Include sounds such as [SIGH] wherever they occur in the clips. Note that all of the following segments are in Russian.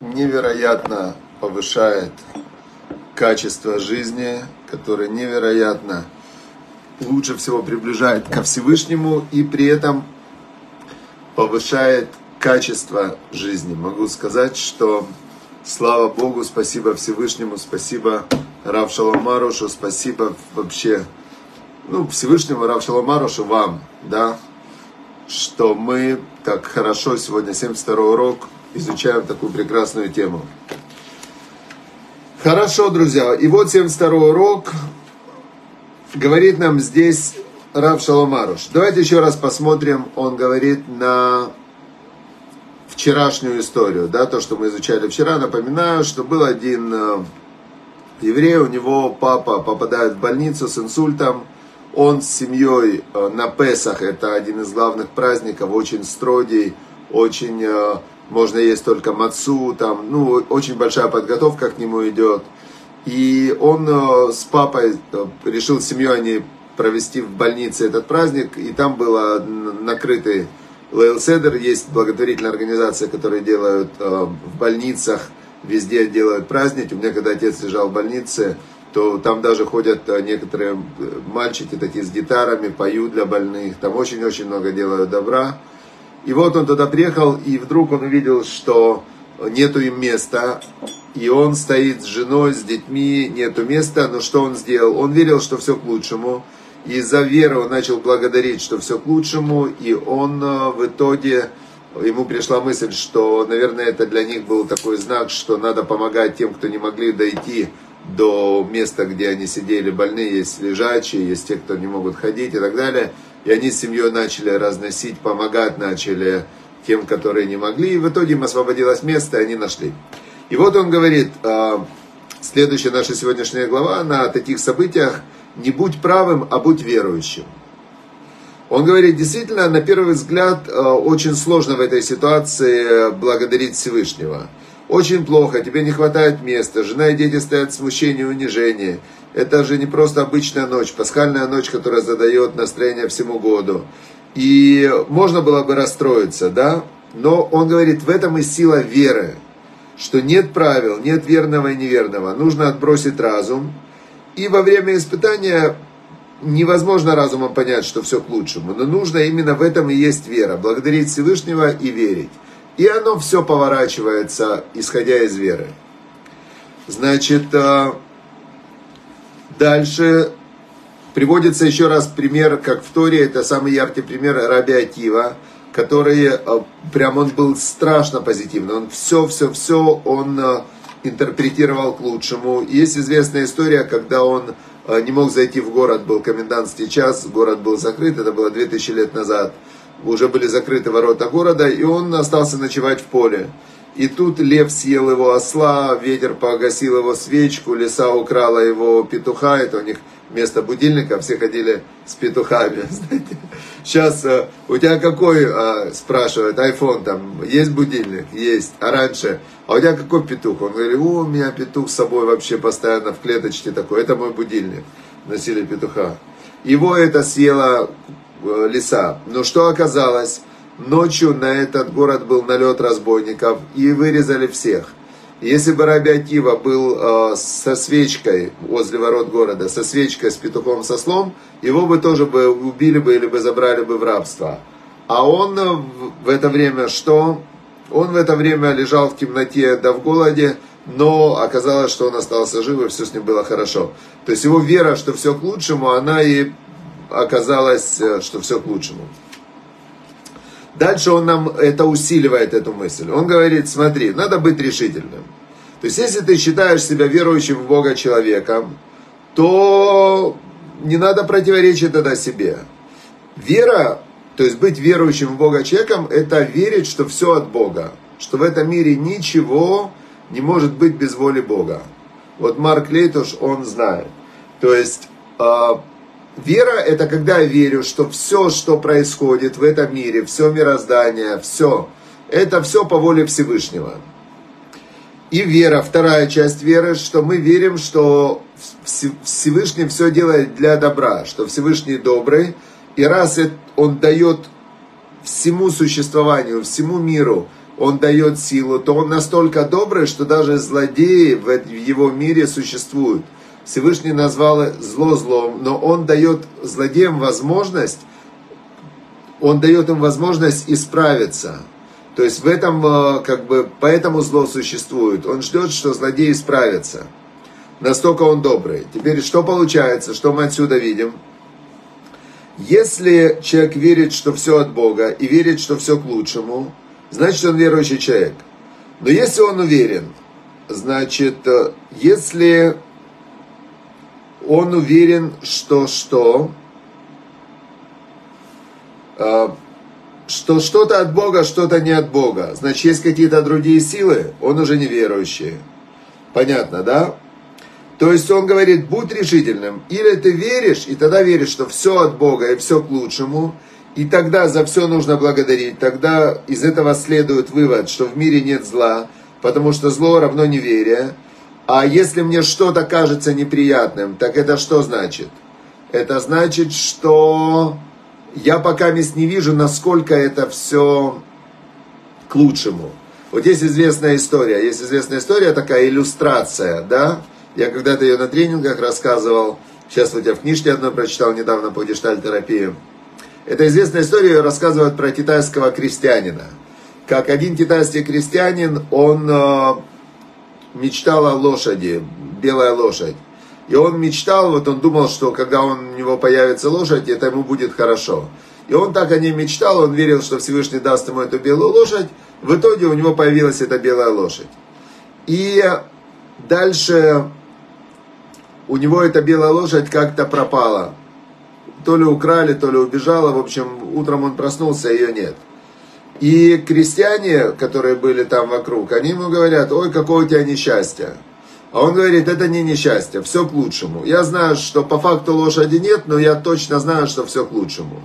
Невероятно повышает качество жизни, которое невероятно лучше всего приближает ко Всевышнему и при этом повышает качество жизни. Могу сказать, что слава Богу, спасибо Всевышнему, спасибо Рав Шаломарушу, спасибо вообще ну, Всевышнему Рав Шаломарушу вам, да, что мы так хорошо сегодня 72 урок изучаем такую прекрасную тему. Хорошо, друзья, и вот 72 урок говорит нам здесь Рав Шаломаруш. Давайте еще раз посмотрим, он говорит на вчерашнюю историю, да, то, что мы изучали вчера. Напоминаю, что был один э, еврей, у него папа попадает в больницу с инсультом, он с семьей э, на Песах, это один из главных праздников, очень строгий, очень э, можно есть только мацу, там, ну, очень большая подготовка к нему идет. И он с папой решил с семьей они провести в больнице этот праздник, и там было накрытый Лейл Седер, есть благотворительная организация, которые делают э, в больницах, везде делают праздник. У меня, когда отец лежал в больнице, то там даже ходят э, некоторые э, мальчики такие с гитарами, поют для больных, там очень-очень много делают добра. И вот он туда приехал, и вдруг он увидел, что нету им места, и он стоит с женой, с детьми, нету места, но что он сделал? Он верил, что все к лучшему, и за веру он начал благодарить, что все к лучшему, и он э, в итоге, ему пришла мысль, что, наверное, это для них был такой знак, что надо помогать тем, кто не могли дойти до места, где они сидели больные, есть лежачие, есть те, кто не могут ходить и так далее. И они с семьей начали разносить, помогать начали тем, которые не могли. И в итоге им освободилось место, и они нашли. И вот он говорит, э, следующая наша сегодняшняя глава на таких событиях – не будь правым, а будь верующим. Он говорит, действительно, на первый взгляд, э, очень сложно в этой ситуации благодарить Всевышнего. Очень плохо, тебе не хватает места, жена и дети стоят в смущении и унижении. Это же не просто обычная ночь, пасхальная ночь, которая задает настроение всему году. И можно было бы расстроиться, да? Но он говорит, в этом и сила веры, что нет правил, нет верного и неверного. Нужно отбросить разум, и во время испытания невозможно разумом понять, что все к лучшему, но нужно именно в этом и есть вера, благодарить Всевышнего и верить. И оно все поворачивается, исходя из веры. Значит, э, дальше приводится еще раз пример, как в Торе, это самый яркий пример Раби Атива, который, э, прям он был страшно позитивный, он все, все, все, он э, интерпретировал к лучшему. Есть известная история, когда он не мог зайти в город, был комендантский час, город был закрыт, это было 2000 лет назад. Уже были закрыты ворота города, и он остался ночевать в поле. И тут лев съел его осла, ветер погасил его свечку, лиса украла его петуха, это у них вместо будильника все ходили с петухами, [LAUGHS] знаете. Сейчас э, у тебя какой, э, спрашивают, iPhone там, есть будильник? Есть. А раньше, а у тебя какой петух? Он говорит, о, у меня петух с собой вообще постоянно в клеточке такой, это мой будильник. Носили петуха. Его это съела э, лиса. Но что оказалось? Ночью на этот город был налет разбойников и вырезали всех. Если бы Раби Акива был э, со свечкой возле ворот города, со свечкой, с петухом, со слом, его бы тоже бы убили бы или бы забрали бы в рабство. А он э, в это время что? Он в это время лежал в темноте да в голоде, но оказалось, что он остался жив, и все с ним было хорошо. То есть его вера, что все к лучшему, она и оказалась, э, что все к лучшему. Дальше он нам это усиливает, эту мысль. Он говорит, смотри, надо быть решительным. То есть, если ты считаешь себя верующим в Бога человеком, то не надо противоречить тогда себе. Вера, то есть быть верующим в Бога человеком, это верить, что все от Бога. Что в этом мире ничего не может быть без воли Бога. Вот Марк Лейтуш, он знает. То есть, а, Вера – это когда я верю, что все, что происходит в этом мире, все мироздание, все, это все по воле Всевышнего. И вера, вторая часть веры, что мы верим, что Всевышний все делает для добра, что Всевышний добрый, и раз он дает всему существованию, всему миру он дает силу, то он настолько добрый, что даже злодеи в его мире существуют. Всевышний назвал зло злом, но он дает злодеям возможность, он дает им возможность исправиться. То есть в этом, э, как бы, поэтому зло существует. Он ждет, что злодеи исправятся. Настолько он добрый. Теперь что получается, что мы отсюда видим? Если человек верит, что все от Бога, и верит, что все к лучшему, значит он верующий человек. Но если он уверен, значит, э, если он уверен, что что, э, что что-то от Бога, что-то не от Бога. Значит, есть какие-то другие силы, он уже не верующий. Понятно, да? То есть он говорит, будь решительным. Или ты веришь, и тогда веришь, что все от Бога и все к лучшему, и тогда за все нужно благодарить. Тогда из этого следует вывод, что в мире нет зла, потому что зло равно неверие. А если мне что-то кажется неприятным, так это что значит? Это значит, что я пока не вижу, насколько это все к лучшему. Вот есть известная история, есть известная история, такая иллюстрация, да, я когда-то ее на тренингах рассказывал. Сейчас вот я в книжке одной прочитал недавно по гештальтерапии. Это известная история, рассказывают про китайского крестьянина. Как один китайский крестьянин, он э, мечтал о лошади, белая лошадь. И он мечтал, вот он думал, что когда у него появится лошадь, это ему будет хорошо. И он так о ней мечтал, он верил, что Всевышний даст ему эту белую лошадь. В итоге у него появилась эта белая лошадь. И дальше у него эта белая лошадь как-то пропала. То ли украли, то ли убежала. В общем, утром он проснулся, ее нет. И крестьяне, которые были там вокруг, они ему говорят, ой, какое у тебя несчастье. А он говорит, это не несчастье, все к лучшему. Я знаю, что по факту лошади нет, но я точно знаю, что все к лучшему.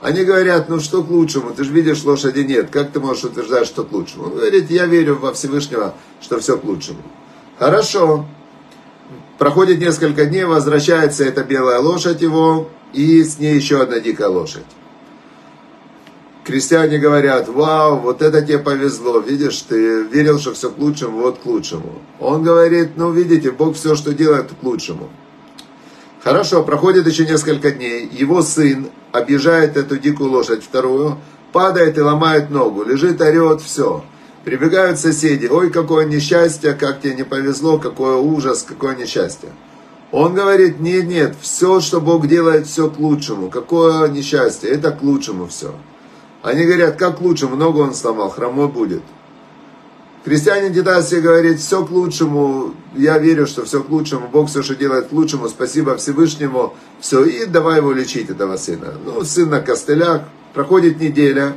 Они говорят, ну что к лучшему, ты же видишь, лошади нет, как ты можешь утверждать, что к лучшему? Он говорит, я верю во Всевышнего, что все к лучшему. Хорошо, Проходит несколько дней, возвращается эта белая лошадь его, и с ней еще одна дикая лошадь. Крестьяне говорят, вау, вот это тебе повезло, видишь, ты верил, что все к лучшему, вот к лучшему. Он говорит, ну видите, Бог все, что делает, к лучшему. Хорошо, проходит еще несколько дней, его сын объезжает эту дикую лошадь вторую, падает и ломает ногу, лежит, орет, все. Прибегают соседи, ой, какое несчастье, как тебе не повезло, какой ужас, какое несчастье. Он говорит, нет, нет, все, что Бог делает, все к лучшему. Какое несчастье, это к лучшему все. Они говорят, как к лучшему, ногу он сломал, хромой будет. Христианин Дедасия говорит, все к лучшему, я верю, что все к лучшему, Бог все, что делает к лучшему, спасибо Всевышнему, все, и давай его лечить, этого сына. Ну, сын на костылях, проходит неделя,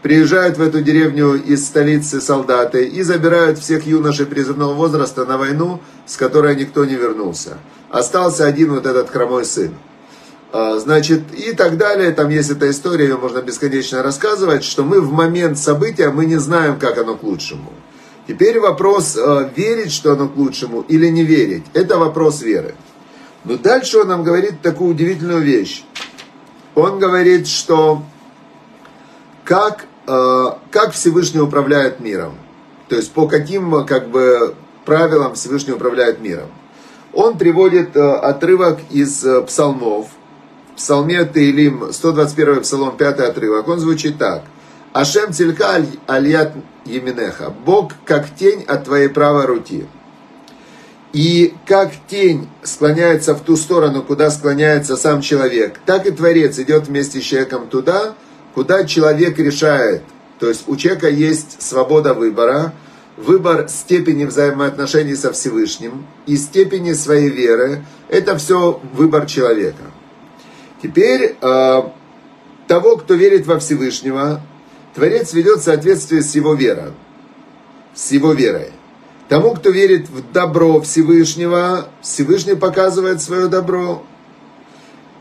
приезжают в эту деревню из столицы солдаты и забирают всех юношей призывного возраста на войну, с которой никто не вернулся. Остался один вот этот хромой сын. А, значит, и так далее, там есть эта история, ее можно бесконечно рассказывать, что мы в момент события, мы не знаем, как оно к лучшему. Теперь вопрос, а, верить, что оно к лучшему или не верить, это вопрос веры. Но дальше он нам говорит такую удивительную вещь. Он говорит, что как Э, как Всевышний управляет миром. То есть по каким как бы, правилам Всевышний управляет миром. Он приводит э, отрывок из э, псалмов. Псалме Таилим, 121 псалом, 5 отрывок. Он звучит так. Ашем тилька альят еминеха. Бог как тень от твоей правой руки. И как тень склоняется в ту сторону, куда склоняется сам человек, так и Творец идет вместе с человеком туда, куда человек решает, то есть у человека есть свобода выбора, выбор степени взаимоотношений со Всевышним и степени своей веры, это все выбор человека. Теперь э, того, кто верит во Всевышнего, Творец ведет в соответствии с его верой, с его верой. Тому, кто верит в добро Всевышнего, Всевышний показывает свое добро.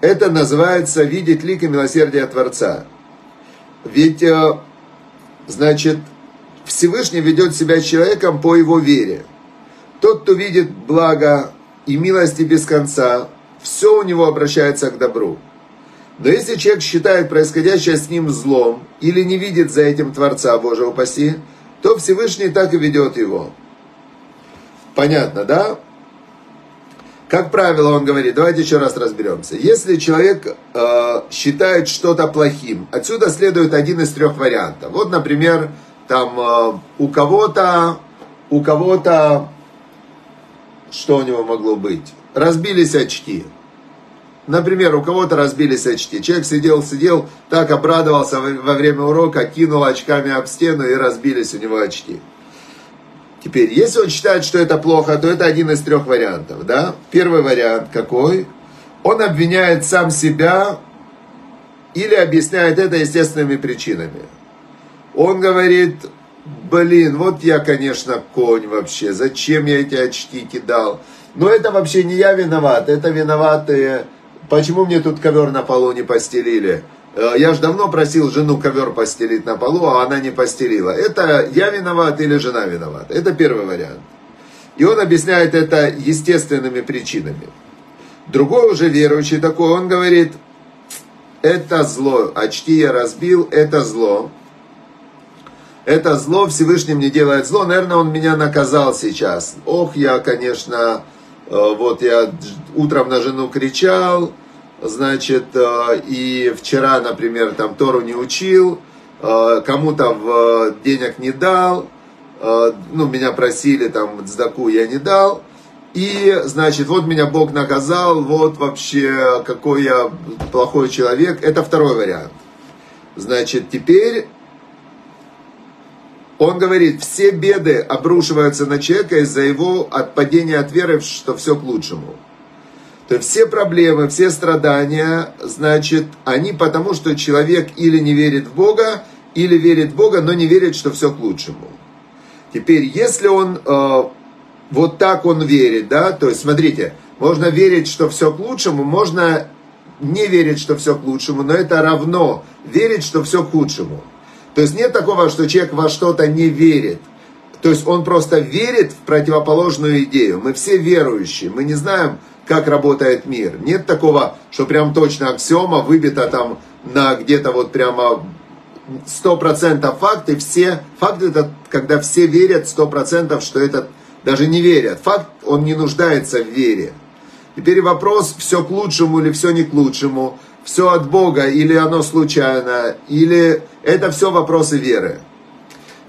Это называется видеть лик и милосердие Творца. Ведь, э, значит, Всевышний ведет себя человеком по его вере. Тот, кто видит благо и милости без конца, все у него обращается к добру. Но если человек считает происходящее с ним злом или не видит за этим Творца Божьего упаси, то Всевышний так и ведет его. Понятно, да? Как правило, он говорит, давайте еще раз разберемся. Если человек э, считает что-то плохим, отсюда следует один из трех вариантов. Вот, например, там э, у кого-то, у кого-то, что у него могло быть? Разбились очки. Например, у кого-то разбились очки. Человек сидел, сидел, так обрадовался во время урока, кинул очками об стену и разбились у него очки. Теперь, если он считает, что это плохо, то это один из трех вариантов. Да? Первый вариант какой? Он обвиняет сам себя или объясняет это естественными причинами. Он говорит, блин, вот я, конечно, конь вообще, зачем я эти очки кидал? Но это вообще не я виноват, это виноватые Почему мне тут ковер на полу не постелили? Э, я же давно просил жену ковер постелить на полу, а она не постелила. Это я виноват или жена виновата? Это первый вариант. И он объясняет это естественными причинами. Другой уже верующий такой, он говорит, это зло, очки я разбил, это зло. Это зло, Всевышний мне делает зло, наверное, он меня наказал сейчас. Ох, я, конечно, вот я утром на жену кричал, значит, э, и вчера, например, там Тору не учил, э, кому-то денег не дал, ну, меня просили, там, цдаку я не дал, и, значит, вот меня Бог наказал, вот вообще, какой я плохой человек. Это второй вариант. Значит, теперь он говорит, все беды обрушиваются на человека из-за его отпадения от веры, что все к лучшему. То есть все проблемы, все страдания, значит, они потому, что человек или не верит в Бога, или верит в Бога, но не верит, что все к лучшему. Теперь, если он э, вот так он верит, да, то есть, смотрите, можно верить, что все к лучшему, можно не верить, что все к лучшему, но это равно верить, что все к худшему. То есть нет такого, что человек во что-то не верит. То есть он просто верит в противоположную идею. Мы все верующие, мы не знаем, как работает мир. Нет такого, что прям точно аксиома выбита там на где-то вот прямо 100% факты. Все факты это когда все верят 100%, что это даже не верят. Факт, он не нуждается в вере. Теперь вопрос, все к лучшему или все не к лучшему все от Бога, или оно случайно, или это все вопросы веры.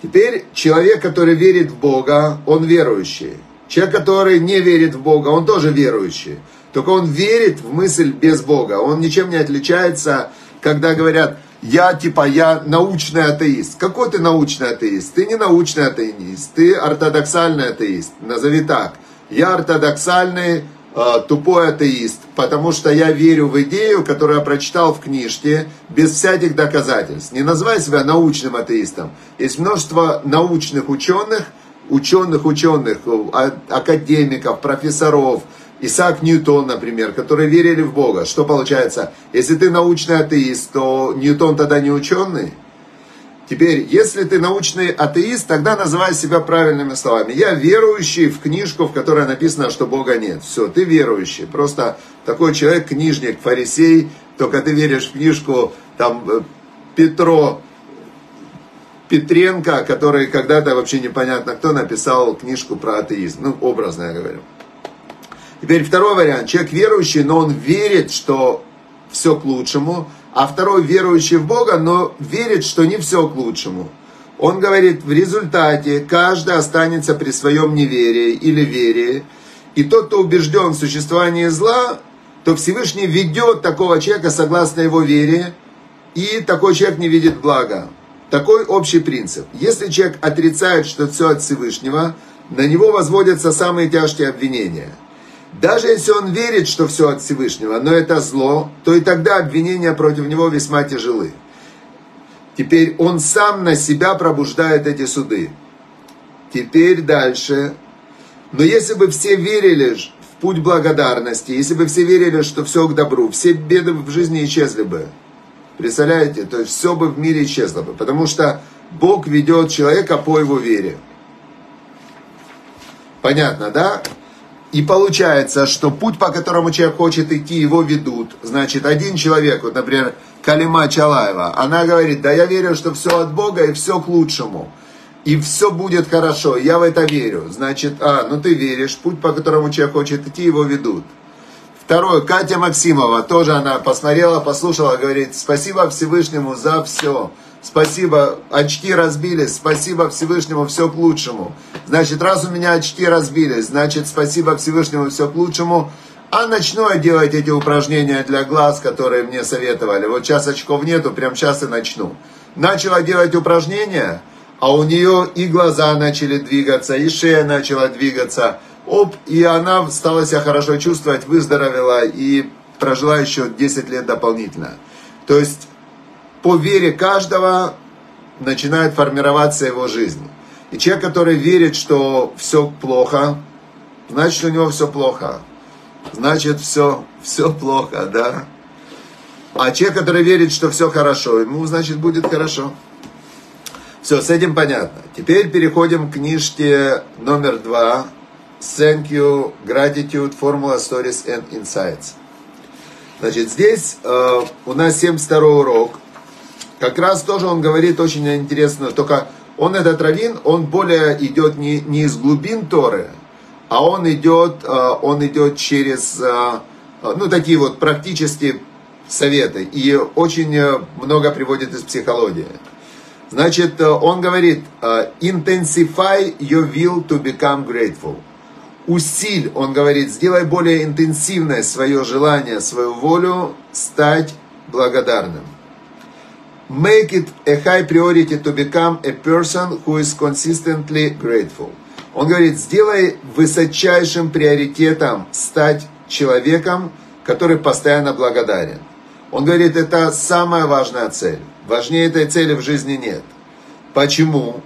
Теперь человек, который верит в Бога, он верующий. Человек, который не верит в Бога, он тоже верующий. Только он верит в мысль без Бога. Он ничем не отличается, когда говорят, я типа, я научный атеист. Какой ты научный атеист? Ты не научный атеист, ты ортодоксальный атеист. Назови так. Я ортодоксальный тупой атеист, потому что я верю в идею, которую я прочитал в книжке, без всяких доказательств. Не называй себя научным атеистом. Есть множество научных ученых, ученых, ученых, а, академиков, профессоров, Исаак Ньютон, например, которые верили в Бога. Что получается? Если ты научный атеист, то Ньютон тогда не ученый? Теперь, если ты научный атеист, тогда называй себя правильными словами. Я верующий в книжку, в которой написано, что Бога нет. Все, ты верующий. Просто такой человек, книжник, фарисей, только ты веришь в книжку, там, э, Петро, Петренко, который когда-то вообще непонятно кто написал книжку про атеизм. Ну, образно я говорю. Теперь второй вариант. Человек верующий, но он верит, что все к лучшему, а второй верующий в Бога, но верит, что не все к лучшему. Он говорит, в результате каждый останется при своем неверии или вере. И тот, кто убежден в существовании зла, то Всевышний ведет такого человека согласно его вере, и такой человек не видит блага. Такой общий принцип. Если человек отрицает, что все от Всевышнего, на него возводятся самые тяжкие обвинения – даже если он верит, что все от Всевышнего, но это зло, то и тогда обвинения против него весьма тяжелы. Теперь он сам на себя пробуждает эти суды. Теперь дальше. Но если бы все верили в путь благодарности, если бы все верили, что все к добру, все беды в жизни исчезли бы. Представляете? То есть все бы в мире исчезло бы. Потому что Бог ведет человека по его вере. Понятно, да? И получается, что путь, по которому человек хочет идти, его ведут. Значит, один человек, вот, например, Калима Чалаева, она говорит, да я верю, что все от Бога и все к лучшему. И все будет хорошо, я в это верю. Значит, а, ну ты веришь, путь, по которому человек хочет идти, его ведут. Второе, Катя Максимова, тоже она посмотрела, послушала, говорит, спасибо Всевышнему за все. Спасибо, очки разбились, спасибо Всевышнему, все к лучшему. Значит, раз у меня очки разбились, значит, спасибо Всевышнему, все к лучшему. А начну я делать эти упражнения для глаз, которые мне советовали. Вот сейчас очков нету, прям сейчас и начну. Начала делать упражнения, а у нее и глаза начали двигаться, и шея начала двигаться. Оп, и она стала себя хорошо чувствовать, выздоровела и прожила еще 10 лет дополнительно. То есть по вере каждого начинает формироваться его жизнь. И человек, который верит, что все плохо, значит, у него все плохо. Значит, все, все плохо, да. А человек, который верит, что все хорошо, ему, значит, будет хорошо. Все, с этим понятно. Теперь переходим к книжке номер два. Thank you, gratitude, formula, stories and insights. Значит, здесь э, у нас 72 урок. Как раз тоже он говорит очень интересно, только он этот раввин, он более идет не, не из глубин Торы, а он идет, э, он идет через, э, ну, такие вот практические советы. И очень э, много приводит из психологии. Значит, он говорит, intensify your will to become grateful. Усиль, он говорит, сделай более интенсивное свое желание, свою волю стать благодарным. Make it a high priority to become a person who is consistently grateful. Он говорит, сделай высочайшим приоритетом стать человеком, который постоянно благодарен. Он говорит, это самая важная цель. Важнее этой цели в жизни нет. Почему?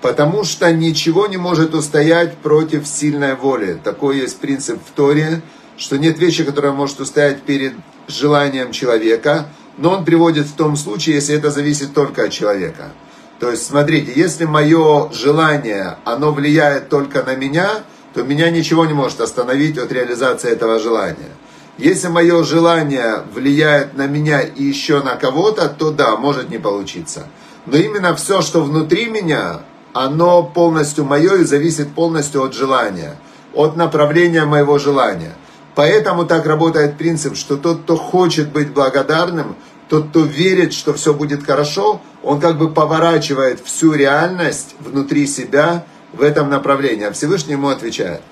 Потому что ничего не может устоять против сильной воли. Такой есть принцип в Торе, что нет вещи, которая может устоять перед желанием человека – но он приводит в том случае, если это зависит только от человека. То есть, смотрите, если мое желание, оно влияет только на меня, то меня ничего не может остановить от реализации этого желания. Если мое желание влияет на меня и еще на кого-то, то да, может не получиться. Но именно все, что внутри меня, оно полностью мое и зависит полностью от желания, от направления моего желания. Поэтому так работает принцип, что тот, кто хочет быть благодарным, тот, кто верит, что все будет хорошо, он как бы поворачивает всю реальность внутри себя в этом направлении. А Всевышний ему отвечает.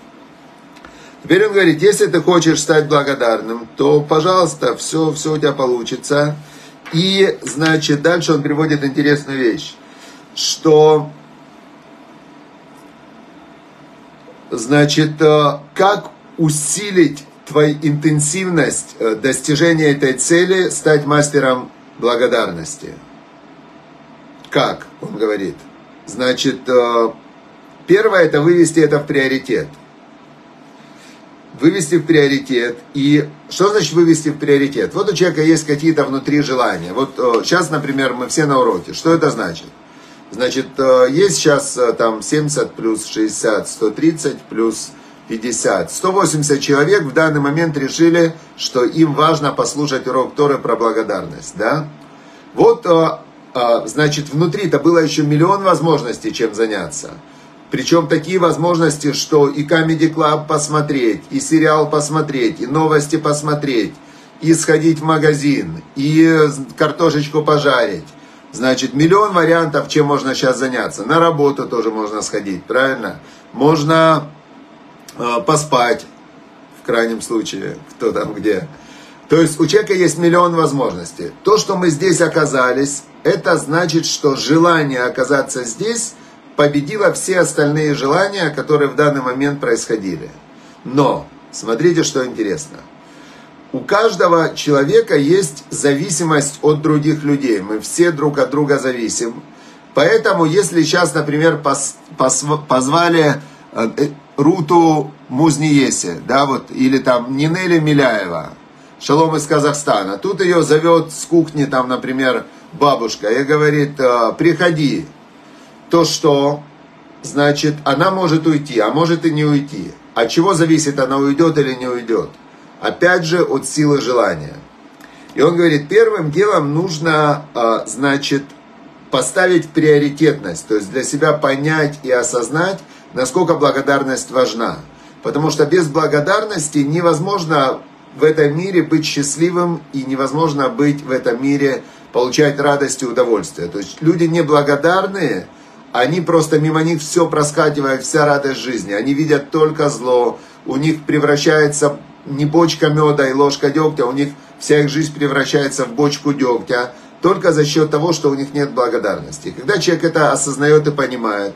Теперь он говорит, если ты хочешь стать благодарным, то, пожалуйста, все, все у тебя получится. И, значит, дальше он приводит интересную вещь, что, значит, э, как усилить твою интенсивность э, достижения этой цели стать мастером благодарности. Как? Он говорит. Значит, э, первое это вывести это в приоритет. Вывести в приоритет. И что значит вывести в приоритет? Вот у человека есть какие-то внутри желания. Вот сейчас, э, например, мы все на уроке. Что это значит? Значит, есть сейчас там 70 плюс 60, 130 плюс 50. 180 человек в данный момент решили, что им важно послушать урок Торы про благодарность. Да? Вот, а, а, значит, внутри-то было еще миллион возможностей, чем заняться. Причем такие возможности, что и Comedy Club посмотреть, и сериал посмотреть, и новости посмотреть, и сходить в магазин, и картошечку пожарить. Значит, миллион вариантов, чем можно сейчас заняться. На работу тоже можно сходить, правильно? Можно поспать, в крайнем случае, кто там где. То есть у человека есть миллион возможностей. То, что мы здесь оказались, это значит, что желание оказаться здесь победило все остальные желания, которые в данный момент происходили. Но, смотрите, что интересно. У каждого человека есть зависимость от других людей. Мы все друг от друга зависим. Поэтому, если сейчас, например, позвали э, Руту Музниесе, да, вот, или там Нинели Миляева, шалом из Казахстана. Тут ее зовет с кухни, там, например, бабушка, и говорит, «А, приходи. То что? Значит, она может уйти, а может и не уйти. От чего зависит, она уйдет или не уйдет? Опять же, от силы желания. И он говорит, первым делом нужно, а, значит, поставить приоритетность, то есть для себя понять и осознать, насколько благодарность важна. Потому что без благодарности невозможно в этом мире быть счастливым и невозможно быть в этом мире получать радость и удовольствие. То есть люди неблагодарные, они просто мимо них все проскакивает, вся радость жизни. Они видят только зло, у них превращается не бочка меда и ложка дегтя, у них вся их жизнь превращается в бочку дегтя, только за счет того, что у них нет благодарности. Когда человек это осознает и понимает,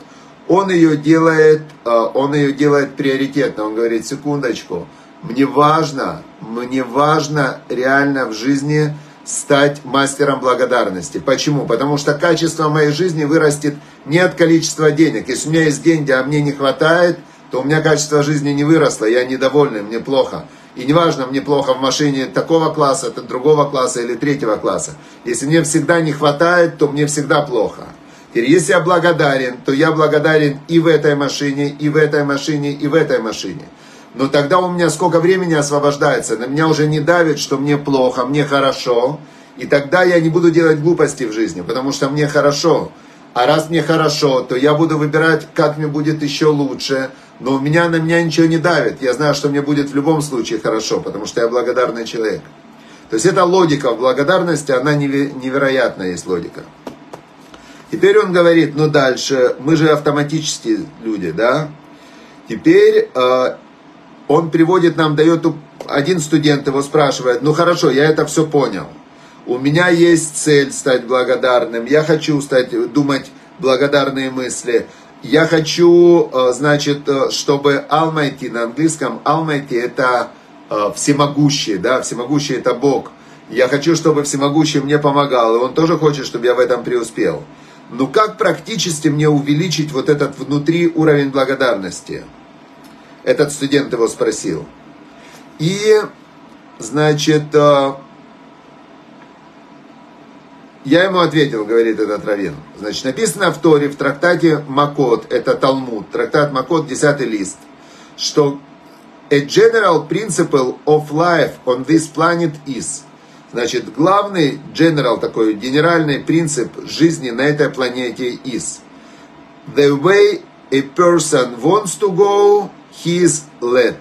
он ее делает, э, он ее делает приоритетно. Он говорит, секундочку, мне важно, мне важно реально в жизни стать мастером благодарности. Почему? Потому что качество моей жизни вырастет не от количества денег. Если у меня есть деньги, а мне не хватает, то у меня качество жизни не выросло, я недовольный, мне плохо. И неважно, мне плохо в машине такого класса, другого класса или третьего класса. Если мне всегда не хватает, то мне всегда плохо. Теперь, если я благодарен, то я благодарен и в этой машине, и в этой машине, и в этой машине. Но тогда у меня сколько времени освобождается, на меня уже не давит, что мне плохо, мне хорошо. И тогда я не буду делать глупости в жизни, потому что мне хорошо. А раз мне хорошо, то я буду выбирать, как мне будет еще лучше, но у меня на меня ничего не давит. Я знаю, что мне будет в любом случае хорошо, потому что я благодарный человек. То есть эта логика в благодарности, она невероятная есть логика. Теперь он говорит, ну дальше, мы же автоматические люди, да? Теперь э, он приводит нам, дает, один студент его спрашивает, ну хорошо, я это все понял. У меня есть цель стать благодарным, я хочу стать, думать благодарные мысли. Я хочу, э, значит, э, чтобы Almighty на английском, Almighty это э, всемогущий, да, всемогущий это Бог. Я хочу, чтобы всемогущий мне помогал, и он тоже хочет, чтобы я в этом преуспел. Но как практически мне увеличить вот этот внутри уровень благодарности? Этот студент его спросил. И, значит, я ему ответил, говорит этот раввин. Значит, написано в Торе, в трактате Макот, это Талмуд, трактат Макот, 10 лист, что a general principle of life on this planet is. Значит, главный general, такой генеральный принцип жизни на этой планете is. The way a person wants to go, he is led.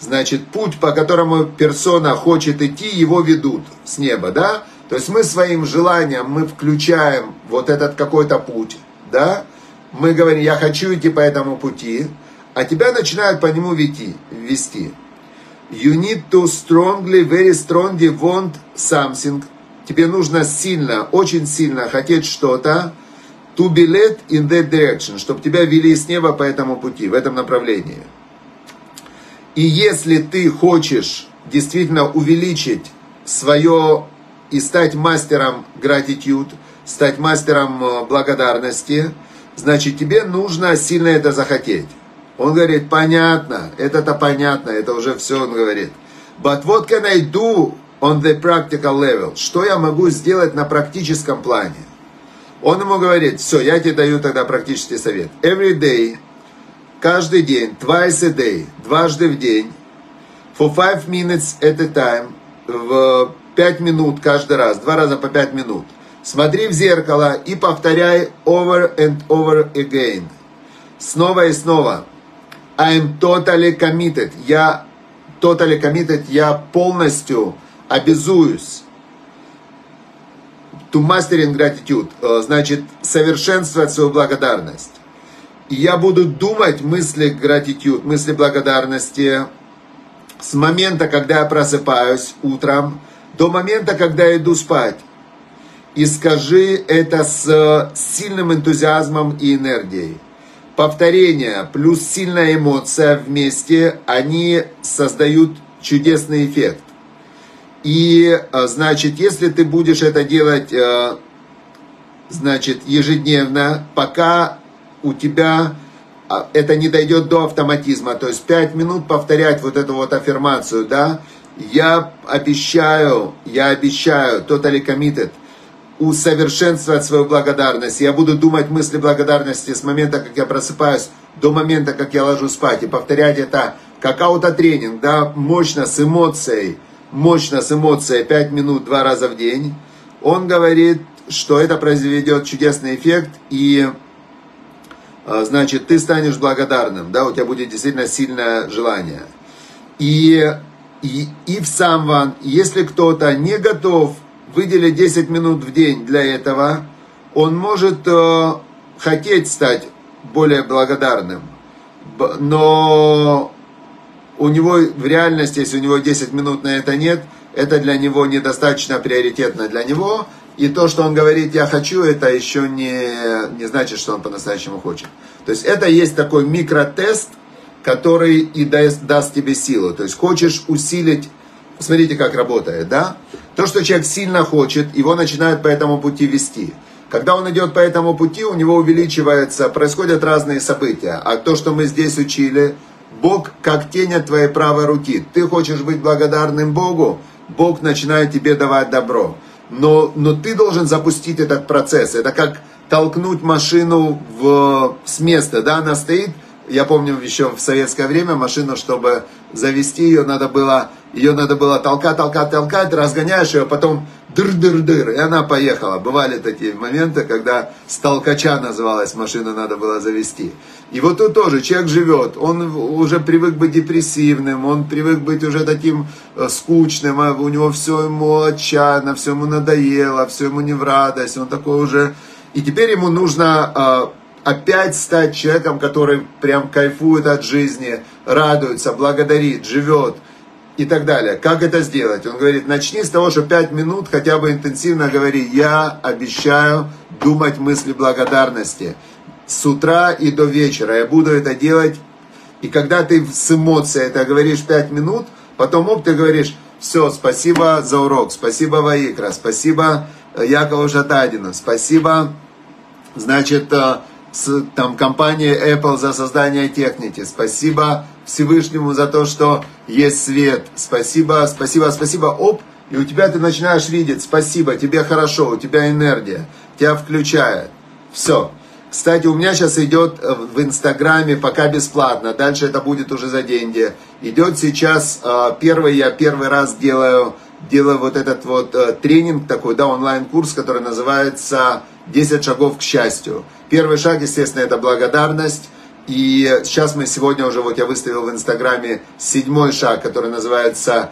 Значит, путь, по которому персона хочет идти, его ведут с неба, да? То есть мы своим желанием, мы включаем вот этот какой-то путь, да, мы говорим, я хочу идти по этому пути, а тебя начинают по нему вести. вести. You need to strongly, very strongly want something. Тебе нужно сильно, очень сильно хотеть что-то, to be led in that direction, чтобы тебя вели с неба по этому пути, в этом направлении. И если ты хочешь действительно увеличить свое и стать мастером gratitude, стать мастером э, благодарности, значит, тебе нужно сильно это захотеть. Он говорит, понятно, это-то понятно, это уже все он говорит. But what can I do on the practical level? Что я могу сделать на практическом плане? Он ему говорит, все, я тебе даю тогда практический совет. Every day, каждый день, twice a day, дважды в день, for five minutes at a time, в 5 минут каждый раз, два раза по 5 минут. Смотри в зеркало и повторяй over and over again. Снова и снова. I'm totally committed. Я totally committed. Я полностью обязуюсь. To mastering gratitude. Э, значит, совершенствовать свою благодарность. И я буду думать мысли gratitude, мысли благодарности с момента, когда я просыпаюсь утром, до момента, когда я иду спать. И скажи это с сильным энтузиазмом и энергией. Повторение плюс сильная эмоция вместе, они создают чудесный эффект. И, э, значит, если ты будешь это делать, э, значит, ежедневно, пока у тебя а, это не дойдет до автоматизма, то есть 5 минут повторять вот эту вот аффирмацию, да, я обещаю, я обещаю, totally committed, усовершенствовать свою благодарность. Я буду думать мысли благодарности с момента, как я просыпаюсь, до момента, как я ложусь спать. И повторять это как аутотренинг, да, мощно, с эмоцией, мощно с эмоцией, 5 минут, два раза в день. Он говорит, что это произведет чудесный эффект, и а, значит, ты станешь благодарным, да, у тебя будет действительно сильное желание. И, и, и в самван, если кто-то не готов выделить 10 минут в день для этого, он может э, хотеть стать более благодарным, но у него в реальности, если у него 10 минут на это нет, это для него недостаточно приоритетно для него, и то, что он говорит «я хочу», это еще не, не значит, что он по-настоящему хочет. То есть это есть такой микротест, который и даст, даст тебе силу. То есть хочешь усилить, смотрите, как работает, да? То, что человек сильно хочет, его начинают по этому пути вести. Когда он идет по этому пути, у него увеличивается, происходят разные события. А то, что мы здесь учили, Бог как тень от твоей правой руки. Ты хочешь быть благодарным Богу, Бог начинает тебе давать добро но, но ты должен запустить этот процесс. Это как толкнуть машину в, с места, да, она стоит, я помню еще в советское время машину, чтобы завести ее, надо было, ее надо было толкать, толкать, толкать, разгоняешь ее, потом дыр-дыр-дыр, и она поехала. Бывали такие моменты, когда с толкача называлась машина, надо было завести. И вот тут тоже человек живет, он уже привык быть депрессивным, он привык быть уже таким э, скучным, а у него все ему отчаянно, все ему надоело, все ему не в радость, он такой уже... И теперь ему нужно э, опять стать человеком, который прям кайфует от жизни, радуется, благодарит, живет и так далее. Как это сделать? Он говорит, начни с того, что пять минут хотя бы интенсивно говори, я обещаю думать мысли благодарности. С утра и до вечера я буду это делать. И когда ты с эмоцией это говоришь пять минут, потом оп, ты говоришь, все, спасибо за урок, спасибо Ваикра, спасибо э, Якову Шатадину, спасибо, значит, э, с, там, компании Apple за создание техники, спасибо Всевышнему за то, что есть свет. Спасибо, спасибо, спасибо. Оп, и у тебя ты начинаешь видеть, спасибо, тебе хорошо, у тебя энергия, тебя включает. Все. Кстати, у меня сейчас идет э, в Инстаграме пока бесплатно, дальше это будет уже за деньги. Идет сейчас э, первый, я первый раз делаю, делаю вот этот вот э, тренинг такой, да, онлайн-курс, который называется «10 шагов к счастью». Первый шаг, естественно, это благодарность. И сейчас мы сегодня уже, вот я выставил в Инстаграме седьмой шаг, который называется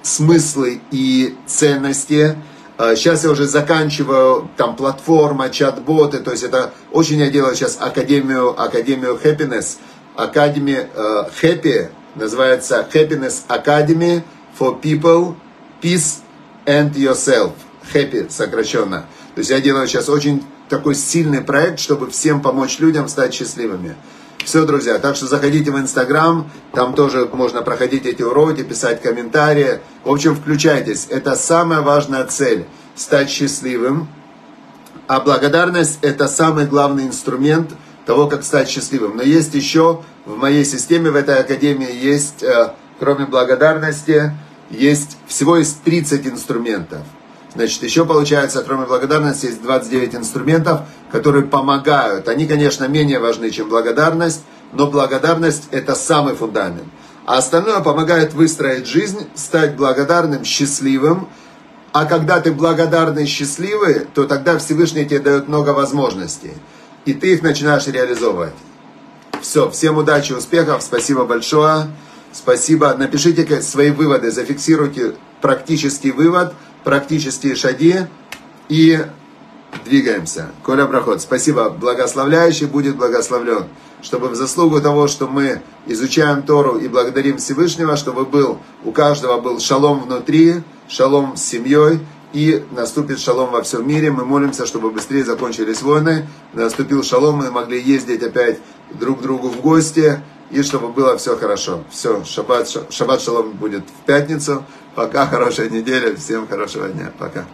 «Смыслы и ценности». Сейчас а, я уже заканчиваю, там, платформа, чат-боты, то есть это очень я делаю сейчас Академию, Академию Happiness, Academy uh, Happy, называется Happiness Academy for People, Peace and Yourself, Happy сокращенно. То есть я делаю сейчас очень такой сильный проект, чтобы всем помочь людям стать счастливыми. Все, друзья, так что заходите в Инстаграм, там тоже можно проходить эти уроки, писать комментарии. В общем, включайтесь. Это самая важная цель – стать счастливым. А благодарность – это самый главный инструмент того, как стать счастливым. Но есть еще в моей системе, в этой академии есть, э, кроме благодарности, есть всего есть 30 инструментов. Значит, еще получается, кроме благодарности, есть 29 инструментов, которые помогают. Они, конечно, менее важны, чем благодарность, но благодарность – это самый фундамент. А остальное помогает выстроить жизнь, стать благодарным, счастливым. А когда ты благодарный счастливый, то тогда Всевышний тебе дает много возможностей. И ты их начинаешь реализовывать. Все, всем удачи, успехов, спасибо большое. Спасибо. Напишите свои выводы, зафиксируйте практический вывод – практические шаги и двигаемся. Коля Проход, спасибо. Благословляющий будет благословлен. Чтобы в заслугу того, что мы изучаем Тору и благодарим Всевышнего, чтобы был, у каждого был шалом внутри, шалом с семьей, и наступит шалом во всем мире. Мы молимся, чтобы быстрее закончились войны, наступил шалом, мы могли ездить опять друг к другу в гости, и чтобы было все хорошо. Все, шаббат, шаббат шалом будет в пятницу. Пока, хорошая неделя, всем хорошего дня, пока.